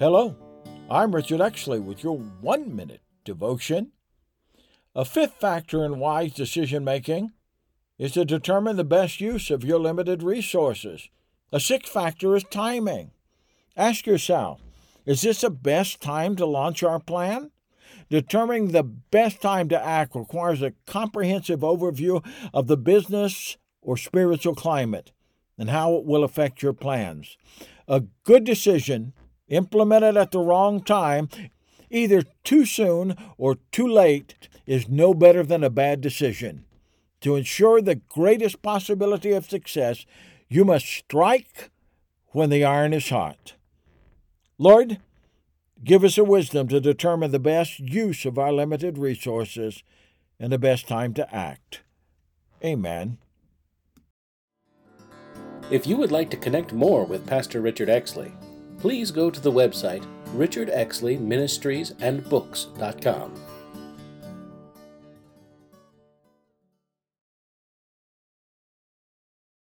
Hello, I'm Richard Exley with your one minute devotion. A fifth factor in wise decision making is to determine the best use of your limited resources. A sixth factor is timing. Ask yourself is this the best time to launch our plan? Determining the best time to act requires a comprehensive overview of the business or spiritual climate and how it will affect your plans. A good decision implemented at the wrong time, either too soon or too late, is no better than a bad decision. To ensure the greatest possibility of success, you must strike when the iron is hot. Lord, give us a wisdom to determine the best use of our limited resources and the best time to act. Amen. If you would like to connect more with Pastor Richard Exley, please go to the website richardexleyministriesandbooks.com.